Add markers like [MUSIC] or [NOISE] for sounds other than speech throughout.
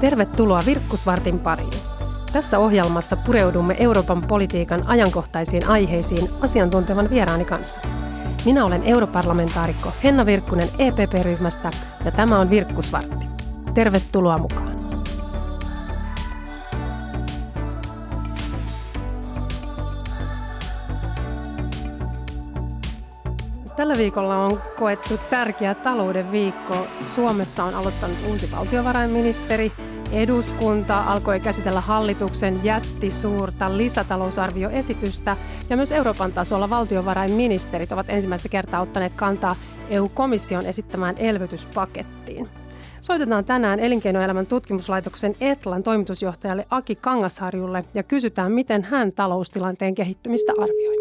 Tervetuloa Virkkusvartin pariin. Tässä ohjelmassa pureudumme Euroopan politiikan ajankohtaisiin aiheisiin asiantuntevan vieraani kanssa. Minä olen europarlamentaarikko Henna Virkkunen EPP-ryhmästä ja tämä on Virkkusvartti. Tervetuloa mukaan. Tällä viikolla on koettu tärkeä talouden viikko. Suomessa on aloittanut uusi valtiovarainministeri. Eduskunta alkoi käsitellä hallituksen jättisuurta lisätalousarvioesitystä ja myös Euroopan tasolla valtiovarainministerit ovat ensimmäistä kertaa ottaneet kantaa EU-komission esittämään elvytyspakettiin. Soitetaan tänään Elinkeinoelämän tutkimuslaitoksen Etlan toimitusjohtajalle Aki Kangasharjulle ja kysytään, miten hän taloustilanteen kehittymistä arvioi.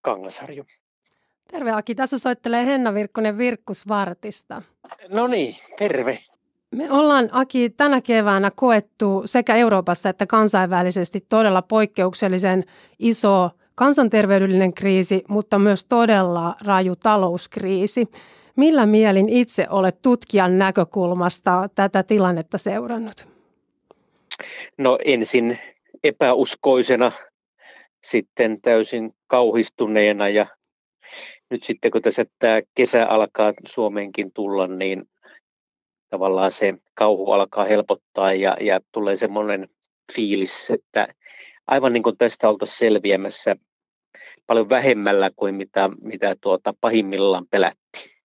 Kangasharju. Terve Aki, tässä soittelee Henna Virkkonen Virkkusvartista. No niin, terve. Me ollaan Aki tänä keväänä koettu sekä Euroopassa että kansainvälisesti todella poikkeuksellisen iso kansanterveydellinen kriisi, mutta myös todella raju talouskriisi. Millä mielin itse olet tutkijan näkökulmasta tätä tilannetta seurannut? No ensin epäuskoisena, sitten täysin kauhistuneena ja nyt sitten kun tässä tämä kesä alkaa Suomeenkin tulla, niin tavallaan se kauhu alkaa helpottaa ja, ja tulee semmoinen fiilis, että aivan niin kuin tästä oltaisiin selviämässä paljon vähemmällä kuin mitä, mitä tuota pahimmillaan pelättiin.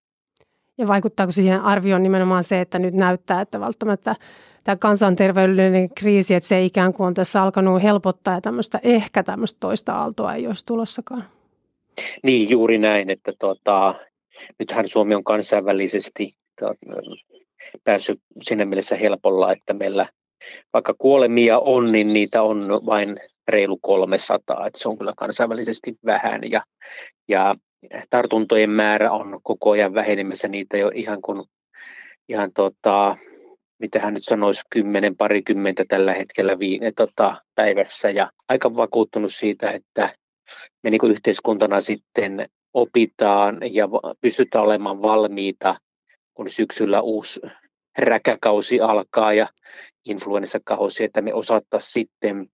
Ja vaikuttaako siihen arvioon nimenomaan se, että nyt näyttää, että välttämättä tämä kansanterveydellinen kriisi, että se ikään kuin on tässä alkanut helpottaa ja tämmöistä, ehkä tämmöistä toista aaltoa ei olisi tulossakaan? Niin, juuri näin, että tuota, nythän Suomi on kansainvälisesti tuota, päässyt siinä mielessä helpolla, että meillä vaikka kuolemia on, niin niitä on vain reilu 300, että se on kyllä kansainvälisesti vähän. Ja, ja tartuntojen määrä on koko ajan vähenemässä niitä jo ihan kuin ihan tota, mitä hän nyt sanoisi, kymmenen, parikymmentä tällä hetkellä viime, tota, päivässä. Ja aika vakuuttunut siitä, että me niin kuin yhteiskuntana sitten opitaan ja pystytään olemaan valmiita, kun syksyllä uusi räkäkausi alkaa ja influenssakausi, että me osattaisiin sitten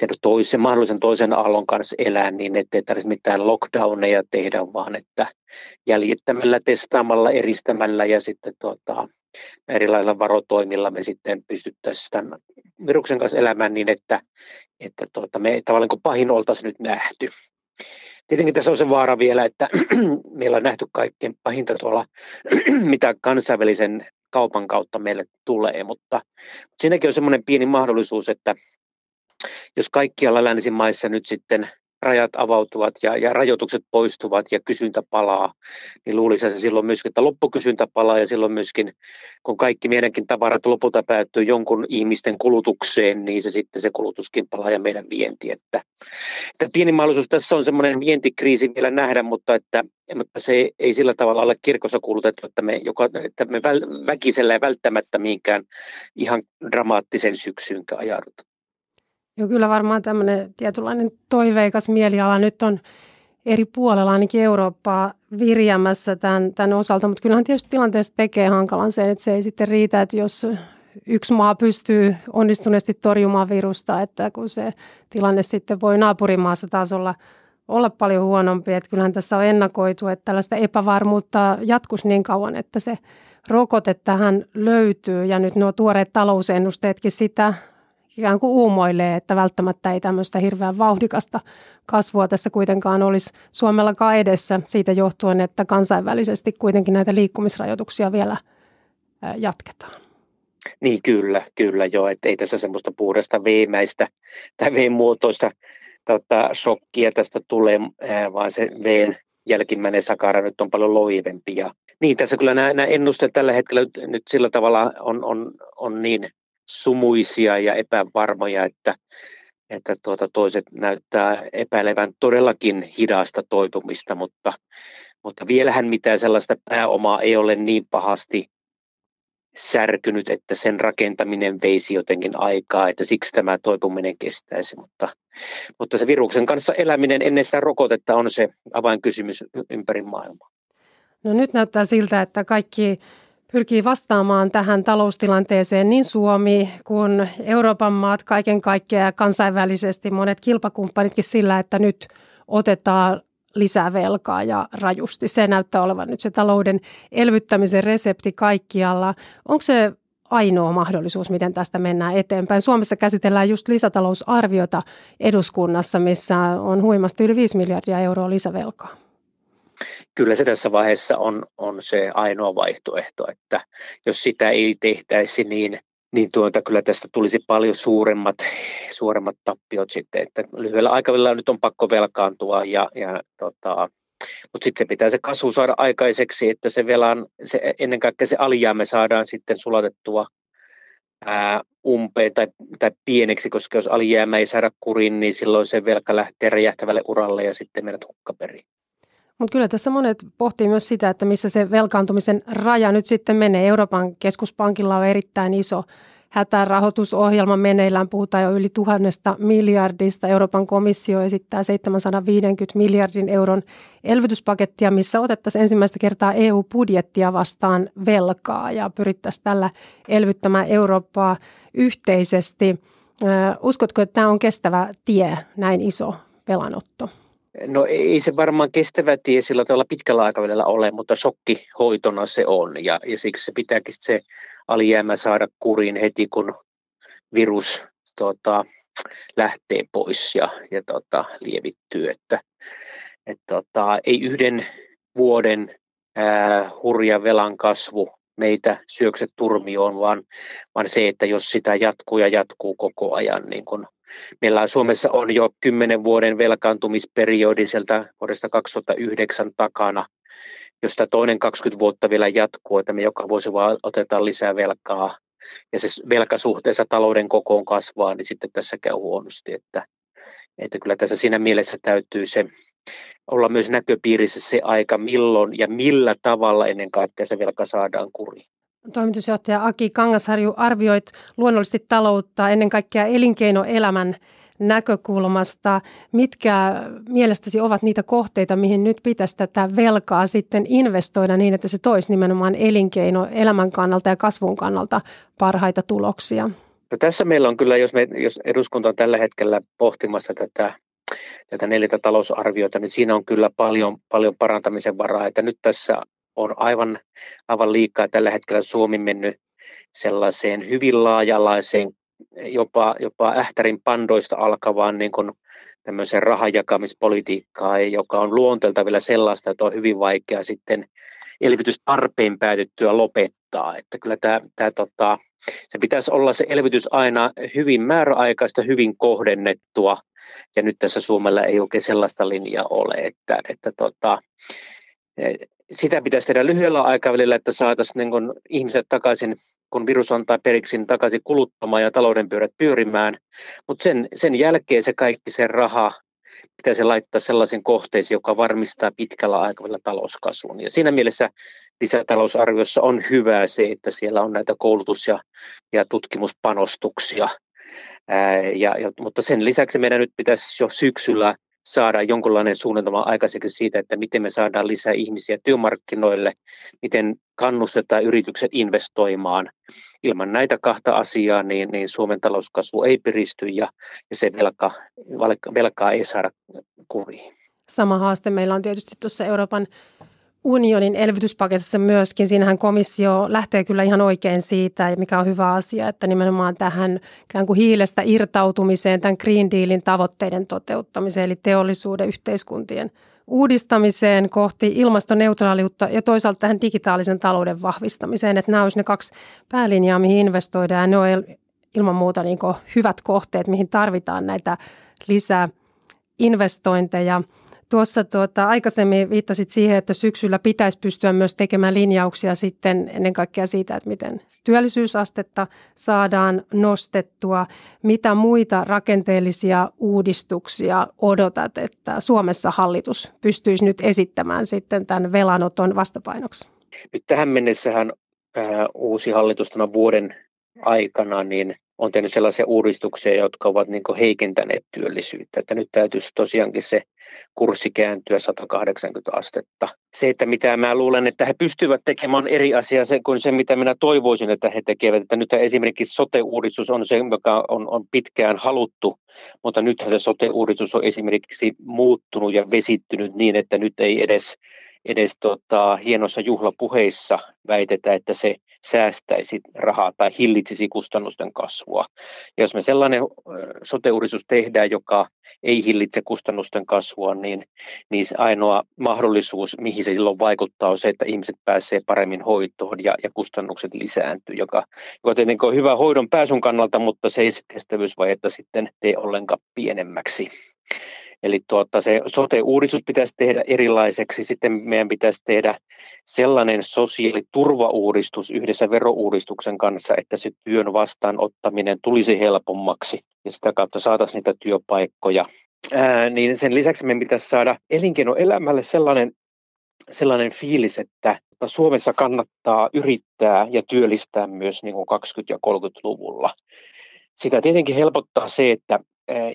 sen toisen, mahdollisen toisen aallon kanssa elää niin, ettei tarvitse mitään lockdowneja tehdä, vaan että jäljittämällä, testaamalla, eristämällä ja sitten tuota, erilaisilla varotoimilla me sitten pystyttäisiin tämän viruksen kanssa elämään niin, että, että tuota, me tavallaan kuin pahin oltaisiin nyt nähty. Tietenkin tässä on se vaara vielä, että [CLEARS THROAT] meillä on nähty kaikkein pahinta tuolla, [CLEARS THROAT] mitä kansainvälisen kaupan kautta meille tulee, mutta siinäkin on semmoinen pieni mahdollisuus, että jos kaikkialla länsimaissa nyt sitten rajat avautuvat ja, ja rajoitukset poistuvat ja kysyntä palaa, niin luulisin että silloin myöskin, että loppukysyntä palaa ja silloin myöskin, kun kaikki meidänkin tavarat lopulta päättyy jonkun ihmisten kulutukseen, niin se sitten se kulutuskin palaa ja meidän vienti. Että, että pieni mahdollisuus tässä on semmoinen vientikriisi vielä nähdä, mutta, että, mutta se ei sillä tavalla ole kirkossa kuulutettu, että me, joka, että me väkisellä ja välttämättä mihinkään ihan dramaattisen syksyynkään ajauduta. Joo, kyllä varmaan tämmöinen tietynlainen toiveikas mieliala nyt on eri puolella ainakin Eurooppaa virjämässä tämän, tämän osalta, mutta kyllähän tietysti tilanteesta tekee hankalan sen, että se ei sitten riitä, että jos yksi maa pystyy onnistuneesti torjumaan virusta, että kun se tilanne sitten voi naapurimaassa taas olla, olla paljon huonompi, että kyllähän tässä on ennakoitu, että tällaista epävarmuutta jatkuisi niin kauan, että se rokote tähän löytyy. Ja nyt nuo tuoreet talousennusteetkin sitä ikään kuin uumoilee, että välttämättä ei tämmöistä hirveän vauhdikasta kasvua tässä kuitenkaan olisi Suomellakaan edessä siitä johtuen, että kansainvälisesti kuitenkin näitä liikkumisrajoituksia vielä jatketaan. Niin kyllä, kyllä joo, että ei tässä semmoista puhdasta veemäistä tai V-muotoista tota, shokkia tästä tule, vaan se Vn jälkimmäinen sakara nyt on paljon loivempi. Ja, niin tässä kyllä nämä, nämä ennusteet tällä hetkellä nyt sillä tavalla on, on, on niin sumuisia ja epävarmoja, että, että tuota toiset näyttää epäilevän todellakin hidasta toipumista, mutta, mutta vielähän mitään sellaista pääomaa ei ole niin pahasti särkynyt, että sen rakentaminen veisi jotenkin aikaa, että siksi tämä toipuminen kestäisi. Mutta, mutta se viruksen kanssa eläminen ennen sitä rokotetta on se avainkysymys ympäri maailmaa. No nyt näyttää siltä, että kaikki pyrkii vastaamaan tähän taloustilanteeseen niin Suomi kuin Euroopan maat kaiken kaikkiaan ja kansainvälisesti monet kilpakumppanitkin sillä, että nyt otetaan lisää velkaa ja rajusti. Se näyttää olevan nyt se talouden elvyttämisen resepti kaikkialla. Onko se ainoa mahdollisuus, miten tästä mennään eteenpäin. Suomessa käsitellään just lisätalousarviota eduskunnassa, missä on huimasti yli 5 miljardia euroa lisävelkaa. Kyllä se tässä vaiheessa on, on se ainoa vaihtoehto, että jos sitä ei tehtäisi, niin, niin tuota, kyllä tästä tulisi paljon suuremmat, suuremmat tappiot sitten. Että lyhyellä aikavälillä nyt on pakko velkaantua ja, ja tota, mutta sitten se pitää se kasvu saada aikaiseksi, että se velan, se, ennen kaikkea se alijäämä saadaan sitten sulatettua ää, umpeen tai, tai pieneksi, koska jos alijäämä ei saada kuriin, niin silloin se velka lähtee räjähtävälle uralle ja sitten meidät hukkaperiin. Mutta kyllä tässä monet pohtii myös sitä, että missä se velkaantumisen raja nyt sitten menee. Euroopan keskuspankilla on erittäin iso hätärahoitusohjelma meneillään. Puhutaan jo yli tuhannesta miljardista. Euroopan komissio esittää 750 miljardin euron elvytyspakettia, missä otettaisiin ensimmäistä kertaa EU-budjettia vastaan velkaa ja pyrittäisiin tällä elvyttämään Eurooppaa yhteisesti. Uskotko, että tämä on kestävä tie, näin iso velanotto? No ei se varmaan kestävä tie sillä tavalla pitkällä aikavälillä ole, mutta shokkihoitona se on ja, ja siksi se pitääkin se alijäämä saada kuriin heti, kun virus tota, lähtee pois ja, ja tota, lievittyy. Että, et, tota, ei yhden vuoden ää, hurja velan kasvu meitä syökse turmioon, vaan, vaan se, että jos sitä jatkuu ja jatkuu koko ajan, niin kun meillä Suomessa on jo kymmenen vuoden velkaantumisperiodi sieltä vuodesta 2009 takana, josta toinen 20 vuotta vielä jatkuu, että me joka vuosi vaan otetaan lisää velkaa ja se velka suhteessa talouden kokoon kasvaa, niin sitten tässä käy huonosti, että, että kyllä tässä siinä mielessä täytyy se olla myös näköpiirissä se aika, milloin ja millä tavalla ennen kaikkea se velka saadaan kuriin. Toimitusjohtaja Aki Kangasharju, arvioit luonnollisesti taloutta ennen kaikkea elinkeinoelämän näkökulmasta. Mitkä mielestäsi ovat niitä kohteita, mihin nyt pitäisi tätä velkaa sitten investoida niin, että se toisi nimenomaan elinkeinoelämän kannalta ja kasvun kannalta parhaita tuloksia? No tässä meillä on kyllä, jos, me, jos eduskunta on tällä hetkellä pohtimassa tätä tätä neljättä talousarviota, niin siinä on kyllä paljon, paljon parantamisen varaa. Että nyt tässä on aivan, aivan liikaa tällä hetkellä Suomi mennyt sellaiseen hyvin laajalaiseen, jopa, jopa ähtärin pandoista alkavaan niin kuin tämmöiseen rahajakamispolitiikkaan, joka on luonteelta vielä sellaista, että on hyvin vaikea sitten elvytystarpeen päätyttyä lopettaa. Että kyllä tämä, tämä tota, se pitäisi olla se elvytys aina hyvin määräaikaista, hyvin kohdennettua, ja nyt tässä Suomella ei oikein sellaista linjaa ole, että, että tota, sitä pitäisi tehdä lyhyellä aikavälillä, että saataisiin niin ihmiset takaisin, kun virus antaa periksi, niin takaisin kuluttamaan ja talouden pyörät pyörimään. Mutta sen, sen jälkeen se kaikki se raha pitäisi laittaa sellaisen kohteisiin, joka varmistaa pitkällä aikavälillä talouskasvun. Ja siinä mielessä lisätalousarviossa on hyvää se, että siellä on näitä koulutus- ja, ja tutkimuspanostuksia. Ää, ja, ja, mutta sen lisäksi meidän nyt pitäisi jo syksyllä saada jonkunlainen suunnitelma aikaiseksi siitä, että miten me saadaan lisää ihmisiä työmarkkinoille, miten kannustetaan yritykset investoimaan. Ilman näitä kahta asiaa niin, niin Suomen talouskasvu ei piristy ja, ja se velka, velkaa ei saada kuriin. Sama haaste meillä on tietysti tuossa Euroopan unionin elvytyspaketissa myöskin. Siinähän komissio lähtee kyllä ihan oikein siitä, mikä on hyvä asia, että nimenomaan tähän ikään kuin hiilestä irtautumiseen, tämän Green Dealin tavoitteiden toteuttamiseen, eli teollisuuden yhteiskuntien uudistamiseen kohti ilmastoneutraaliutta ja toisaalta tähän digitaalisen talouden vahvistamiseen. Että nämä olisivat ne kaksi päälinjaa, mihin investoidaan ne on ilman muuta niin hyvät kohteet, mihin tarvitaan näitä lisää investointeja. Tuossa tuota, aikaisemmin viittasit siihen, että syksyllä pitäisi pystyä myös tekemään linjauksia sitten ennen kaikkea siitä, että miten työllisyysastetta saadaan nostettua. Mitä muita rakenteellisia uudistuksia odotat, että Suomessa hallitus pystyisi nyt esittämään sitten tämän velanoton vastapainoksi? Nyt tähän mennessähän uusi hallitus tämän vuoden aikana niin on tehnyt sellaisia uudistuksia, jotka ovat niin heikentäneet työllisyyttä. Että nyt täytyisi tosiaankin se kurssi kääntyä 180 astetta. Se, että mitä mä luulen, että he pystyvät tekemään, eri asia se, kuin se, mitä minä toivoisin, että he tekevät. Että nyt esimerkiksi sote-uudistus on se, joka on, on pitkään haluttu, mutta nythän se sote-uudistus on esimerkiksi muuttunut ja vesittynyt niin, että nyt ei edes edes tota, hienossa juhlapuheissa väitetä, että se säästäisi rahaa tai hillitsisi kustannusten kasvua. Ja jos me sellainen sote tehdään, joka ei hillitse kustannusten kasvua, niin, niin se ainoa mahdollisuus, mihin se silloin vaikuttaa, on se, että ihmiset pääsee paremmin hoitoon ja, ja kustannukset lisääntyy, joka, joka tietenkin on hyvä hoidon pääsyn kannalta, mutta se ei kestävyysvajetta sitten tee ollenkaan pienemmäksi. Eli tuota, se sote-uudistus pitäisi tehdä erilaiseksi. Sitten meidän pitäisi tehdä sellainen sosiaaliturvauudistus yhdessä verouudistuksen kanssa, että se työn vastaanottaminen tulisi helpommaksi ja sitä kautta saataisiin niitä työpaikkoja. Ää, niin sen lisäksi meidän pitäisi saada elinkeinoelämälle sellainen, sellainen fiilis, että Suomessa kannattaa yrittää ja työllistää myös niin kuin 20- ja 30-luvulla. Sitä tietenkin helpottaa se, että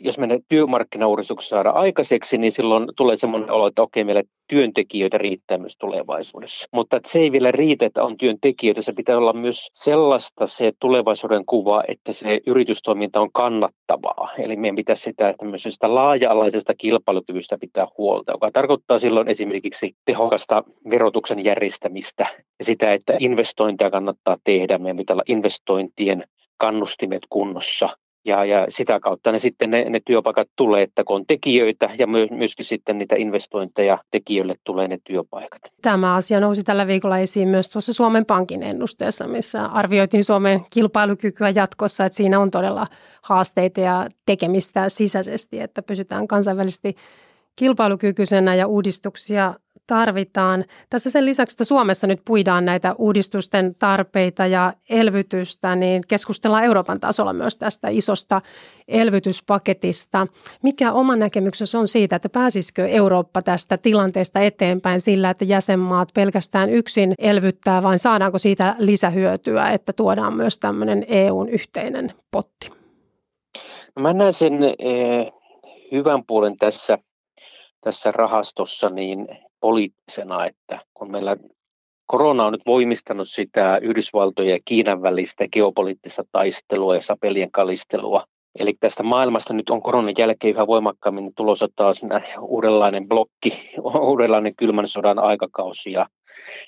jos me ne työmarkkinauudistukset saada aikaiseksi, niin silloin tulee semmoinen olo, että okei, meillä työntekijöitä riittää myös tulevaisuudessa. Mutta se ei vielä riitä, että on työntekijöitä, se pitää olla myös sellaista se tulevaisuuden kuva, että se yritystoiminta on kannattavaa. Eli meidän pitää sitä, että myös laaja-alaisesta kilpailukyvystä pitää huolta, joka tarkoittaa silloin esimerkiksi tehokasta verotuksen järjestämistä ja sitä, että investointeja kannattaa tehdä. Meidän pitää olla investointien kannustimet kunnossa ja, ja sitä kautta ne sitten ne, ne työpaikat tulee, että kun on tekijöitä ja myöskin sitten niitä investointeja tekijöille tulee ne työpaikat. Tämä asia nousi tällä viikolla esiin myös tuossa Suomen Pankin ennusteessa, missä arvioitiin Suomen kilpailukykyä jatkossa, että siinä on todella haasteita ja tekemistä sisäisesti, että pysytään kansainvälisesti kilpailukykyisenä ja uudistuksia tarvitaan. Tässä sen lisäksi, että Suomessa nyt puidaan näitä uudistusten tarpeita ja elvytystä, niin keskustellaan Euroopan tasolla myös tästä isosta elvytyspaketista. Mikä oma näkemyksessä on siitä, että pääsisikö Eurooppa tästä tilanteesta eteenpäin sillä, että jäsenmaat pelkästään yksin elvyttää, vai saadaanko siitä lisähyötyä, että tuodaan myös tämmöinen EUn yhteinen potti? No mä näen sen eh, hyvän puolen tässä tässä rahastossa niin poliittisena, että kun meillä korona on nyt voimistanut sitä Yhdysvaltojen ja Kiinan välistä geopoliittista taistelua ja sapelien kalistelua. Eli tästä maailmasta nyt on koronan jälkeen yhä voimakkaammin tulossa taas uudenlainen blokki, [LAUGHS] uudenlainen kylmän sodan aikakausi. Ja,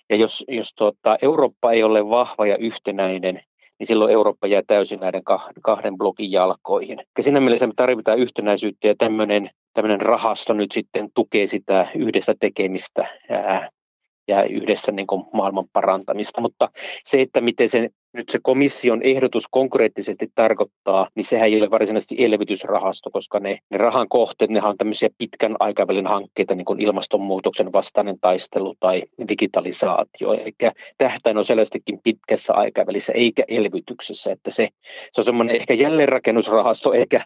jos, jos tuota, Eurooppa ei ole vahva ja yhtenäinen, niin silloin Eurooppa jää täysin näiden kahden blokin jalkoihin. Ja siinä mielessä me tarvitaan yhtenäisyyttä ja tämmöinen, tämmöinen rahasto nyt sitten tukee sitä yhdessä tekemistä ja yhdessä niin kuin maailman parantamista. Mutta se, että miten se nyt se komission ehdotus konkreettisesti tarkoittaa, niin sehän ei ole varsinaisesti elvytysrahasto, koska ne, ne rahan kohteet, ne on tämmöisiä pitkän aikavälin hankkeita, niin kuin ilmastonmuutoksen vastainen taistelu tai digitalisaatio. Eli tähtäin on selvästikin pitkässä aikavälissä, eikä elvytyksessä, että se, se on semmoinen ehkä jälleenrakennusrahasto, eikä,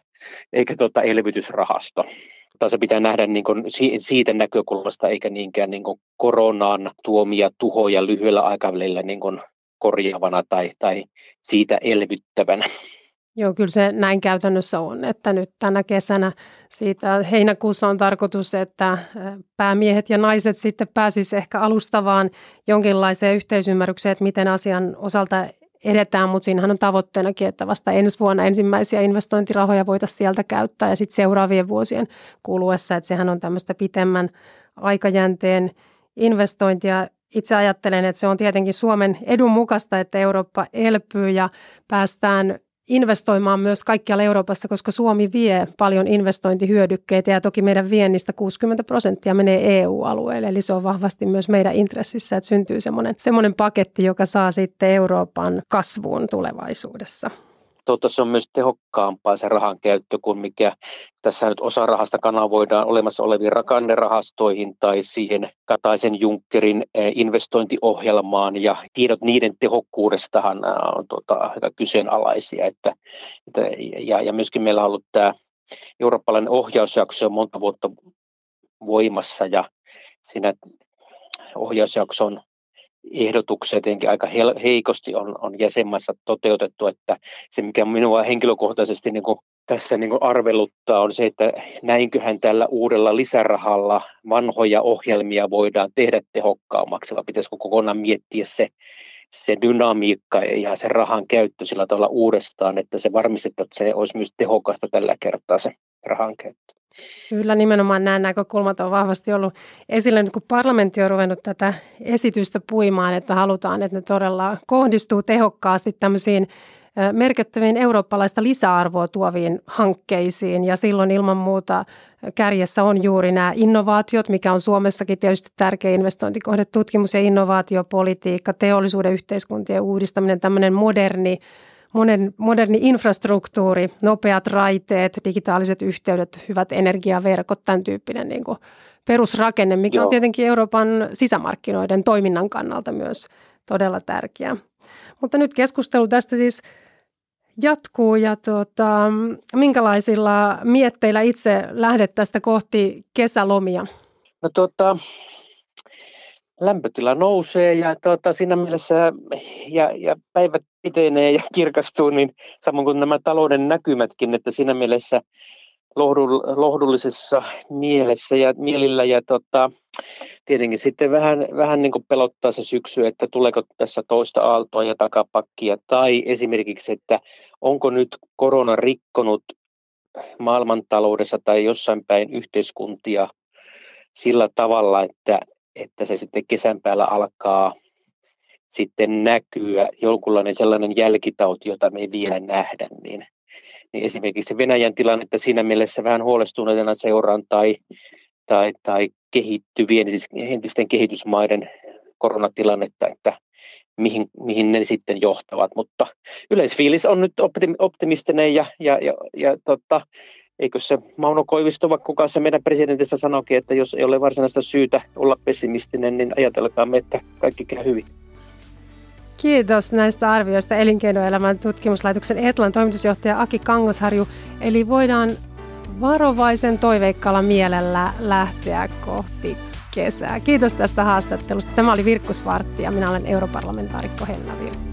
eikä tota elvytysrahasto. Tai se pitää nähdä niin kuin siitä näkökulmasta, eikä niinkään niin kuin koronan tuomia tuhoja lyhyellä aikavälillä niin kuin korjaavana tai, tai siitä elvyttävänä. Joo, kyllä se näin käytännössä on, että nyt tänä kesänä siitä heinäkuussa on tarkoitus, että päämiehet ja naiset sitten pääsisivät ehkä alustavaan jonkinlaiseen yhteisymmärrykseen, että miten asian osalta edetään, mutta siinähän on tavoitteenakin, että vasta ensi vuonna ensimmäisiä investointirahoja voitaisiin sieltä käyttää ja sitten seuraavien vuosien kuluessa, että sehän on tämmöistä pitemmän aikajänteen investointia itse ajattelen, että se on tietenkin Suomen edun mukaista, että Eurooppa elpyy ja päästään investoimaan myös kaikkialla Euroopassa, koska Suomi vie paljon investointihyödykkeitä ja toki meidän viennistä 60 prosenttia menee EU-alueelle. Eli se on vahvasti myös meidän intressissä, että syntyy semmoinen, semmoinen paketti, joka saa sitten Euroopan kasvuun tulevaisuudessa toivottavasti se on myös tehokkaampaa se rahan käyttö kuin mikä tässä nyt osa rahasta kanavoidaan olemassa oleviin rakannerahastoihin tai siihen Kataisen Junckerin eh, investointiohjelmaan ja tiedot niiden tehokkuudestahan eh, on tuota, aika kyseenalaisia. Että, että, ja, ja myöskin meillä on ollut tämä eurooppalainen ohjausjakso jo monta vuotta voimassa ja siinä ohjausjakson ehdotuksia tietenkin aika heikosti on, on jäsenmaissa toteutettu, että se mikä minua henkilökohtaisesti niin kuin tässä niin kuin arveluttaa on se, että näinköhän tällä uudella lisärahalla vanhoja ohjelmia voidaan tehdä tehokkaammaksi, vai pitäisikö kokonaan miettiä se, se dynamiikka ja se rahan käyttö sillä tavalla uudestaan, että se varmistetaan, että se olisi myös tehokasta tällä kertaa se rahan käyttö. Kyllä nimenomaan nämä näkökulmat on vahvasti ollut esillä. Nyt kun parlamentti on ruvennut tätä esitystä puimaan, että halutaan, että ne todella kohdistuu tehokkaasti tämmöisiin merkittäviin eurooppalaista lisäarvoa tuoviin hankkeisiin. Ja silloin ilman muuta kärjessä on juuri nämä innovaatiot, mikä on Suomessakin tietysti tärkeä investointikohde, tutkimus- ja innovaatiopolitiikka, teollisuuden yhteiskuntien uudistaminen, tämmöinen moderni monen, moderni infrastruktuuri, nopeat raiteet, digitaaliset yhteydet, hyvät energiaverkot, tämän tyyppinen niin kuin perusrakenne, mikä Joo. on tietenkin Euroopan sisämarkkinoiden toiminnan kannalta myös todella tärkeä. Mutta nyt keskustelu tästä siis jatkuu ja tuota, minkälaisilla mietteillä itse lähdet tästä kohti kesälomia? No tuota, lämpötila nousee ja tuota, siinä mielessä ja, ja päivät pitenee ja [LAUGHS] kirkastuu, niin samoin kuin nämä talouden näkymätkin, että siinä mielessä lohdullisessa mielessä ja mielillä ja tota, tietenkin sitten vähän, vähän niin kuin pelottaa se syksy, että tuleeko tässä toista aaltoa ja takapakkia tai esimerkiksi, että onko nyt korona rikkonut maailmantaloudessa tai jossain päin yhteiskuntia sillä tavalla, että, että se sitten kesän päällä alkaa sitten näkyä jonkunlainen sellainen jälkitauti, jota me ei vielä nähdä, niin, niin esimerkiksi Venäjän tilannetta siinä mielessä vähän huolestuneena seuraan tai, tai, tai kehittyvien, siis entisten kehitysmaiden koronatilannetta, että mihin, mihin ne sitten johtavat. Mutta yleisfiilis on nyt optimistinen ja, ja, ja, ja tota, eikö se Mauno Koivisto, vaikka kuka se meidän presidentissä sanoikin, että jos ei ole varsinaista syytä olla pessimistinen, niin ajatelkaamme, että kaikki käy hyvin. Kiitos näistä arvioista elinkeinoelämän tutkimuslaitoksen Etlan toimitusjohtaja Aki Kangosharju. Eli voidaan varovaisen toiveikkaalla mielellä lähteä kohti kesää. Kiitos tästä haastattelusta. Tämä oli Virkku Svartti ja minä olen europarlamentaarikko Henna Virkku.